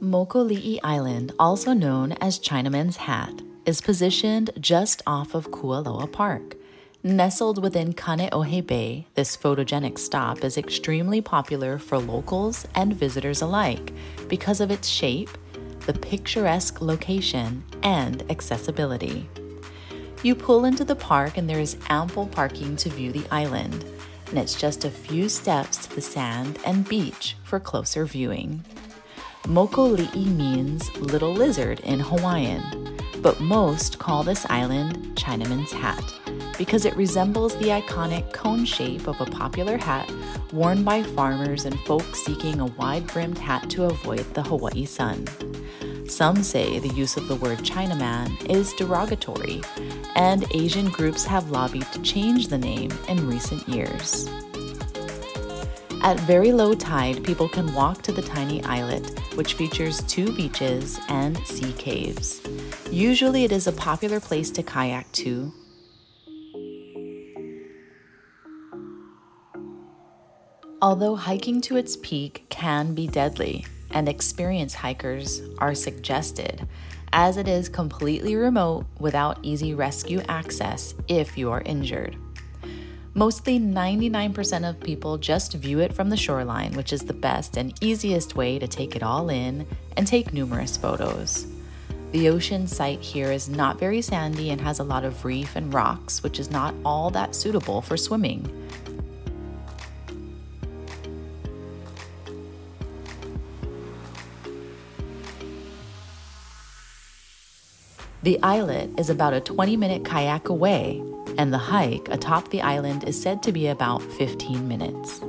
Mokoli'i Island, also known as Chinaman's Hat, is positioned just off of Kualoa Park. Nestled within Kaneohe Bay, this photogenic stop is extremely popular for locals and visitors alike because of its shape, the picturesque location, and accessibility. You pull into the park and there is ample parking to view the island, and it's just a few steps to the sand and beach for closer viewing. Mokoli'i means little lizard in Hawaiian, but most call this island Chinaman's Hat because it resembles the iconic cone shape of a popular hat worn by farmers and folks seeking a wide brimmed hat to avoid the Hawaii sun. Some say the use of the word Chinaman is derogatory, and Asian groups have lobbied to change the name in recent years. At very low tide, people can walk to the tiny islet, which features two beaches and sea caves. Usually, it is a popular place to kayak to. Although hiking to its peak can be deadly, and experienced hikers are suggested, as it is completely remote without easy rescue access if you are injured. Mostly 99% of people just view it from the shoreline, which is the best and easiest way to take it all in and take numerous photos. The ocean site here is not very sandy and has a lot of reef and rocks, which is not all that suitable for swimming. The islet is about a 20 minute kayak away, and the hike atop the island is said to be about 15 minutes.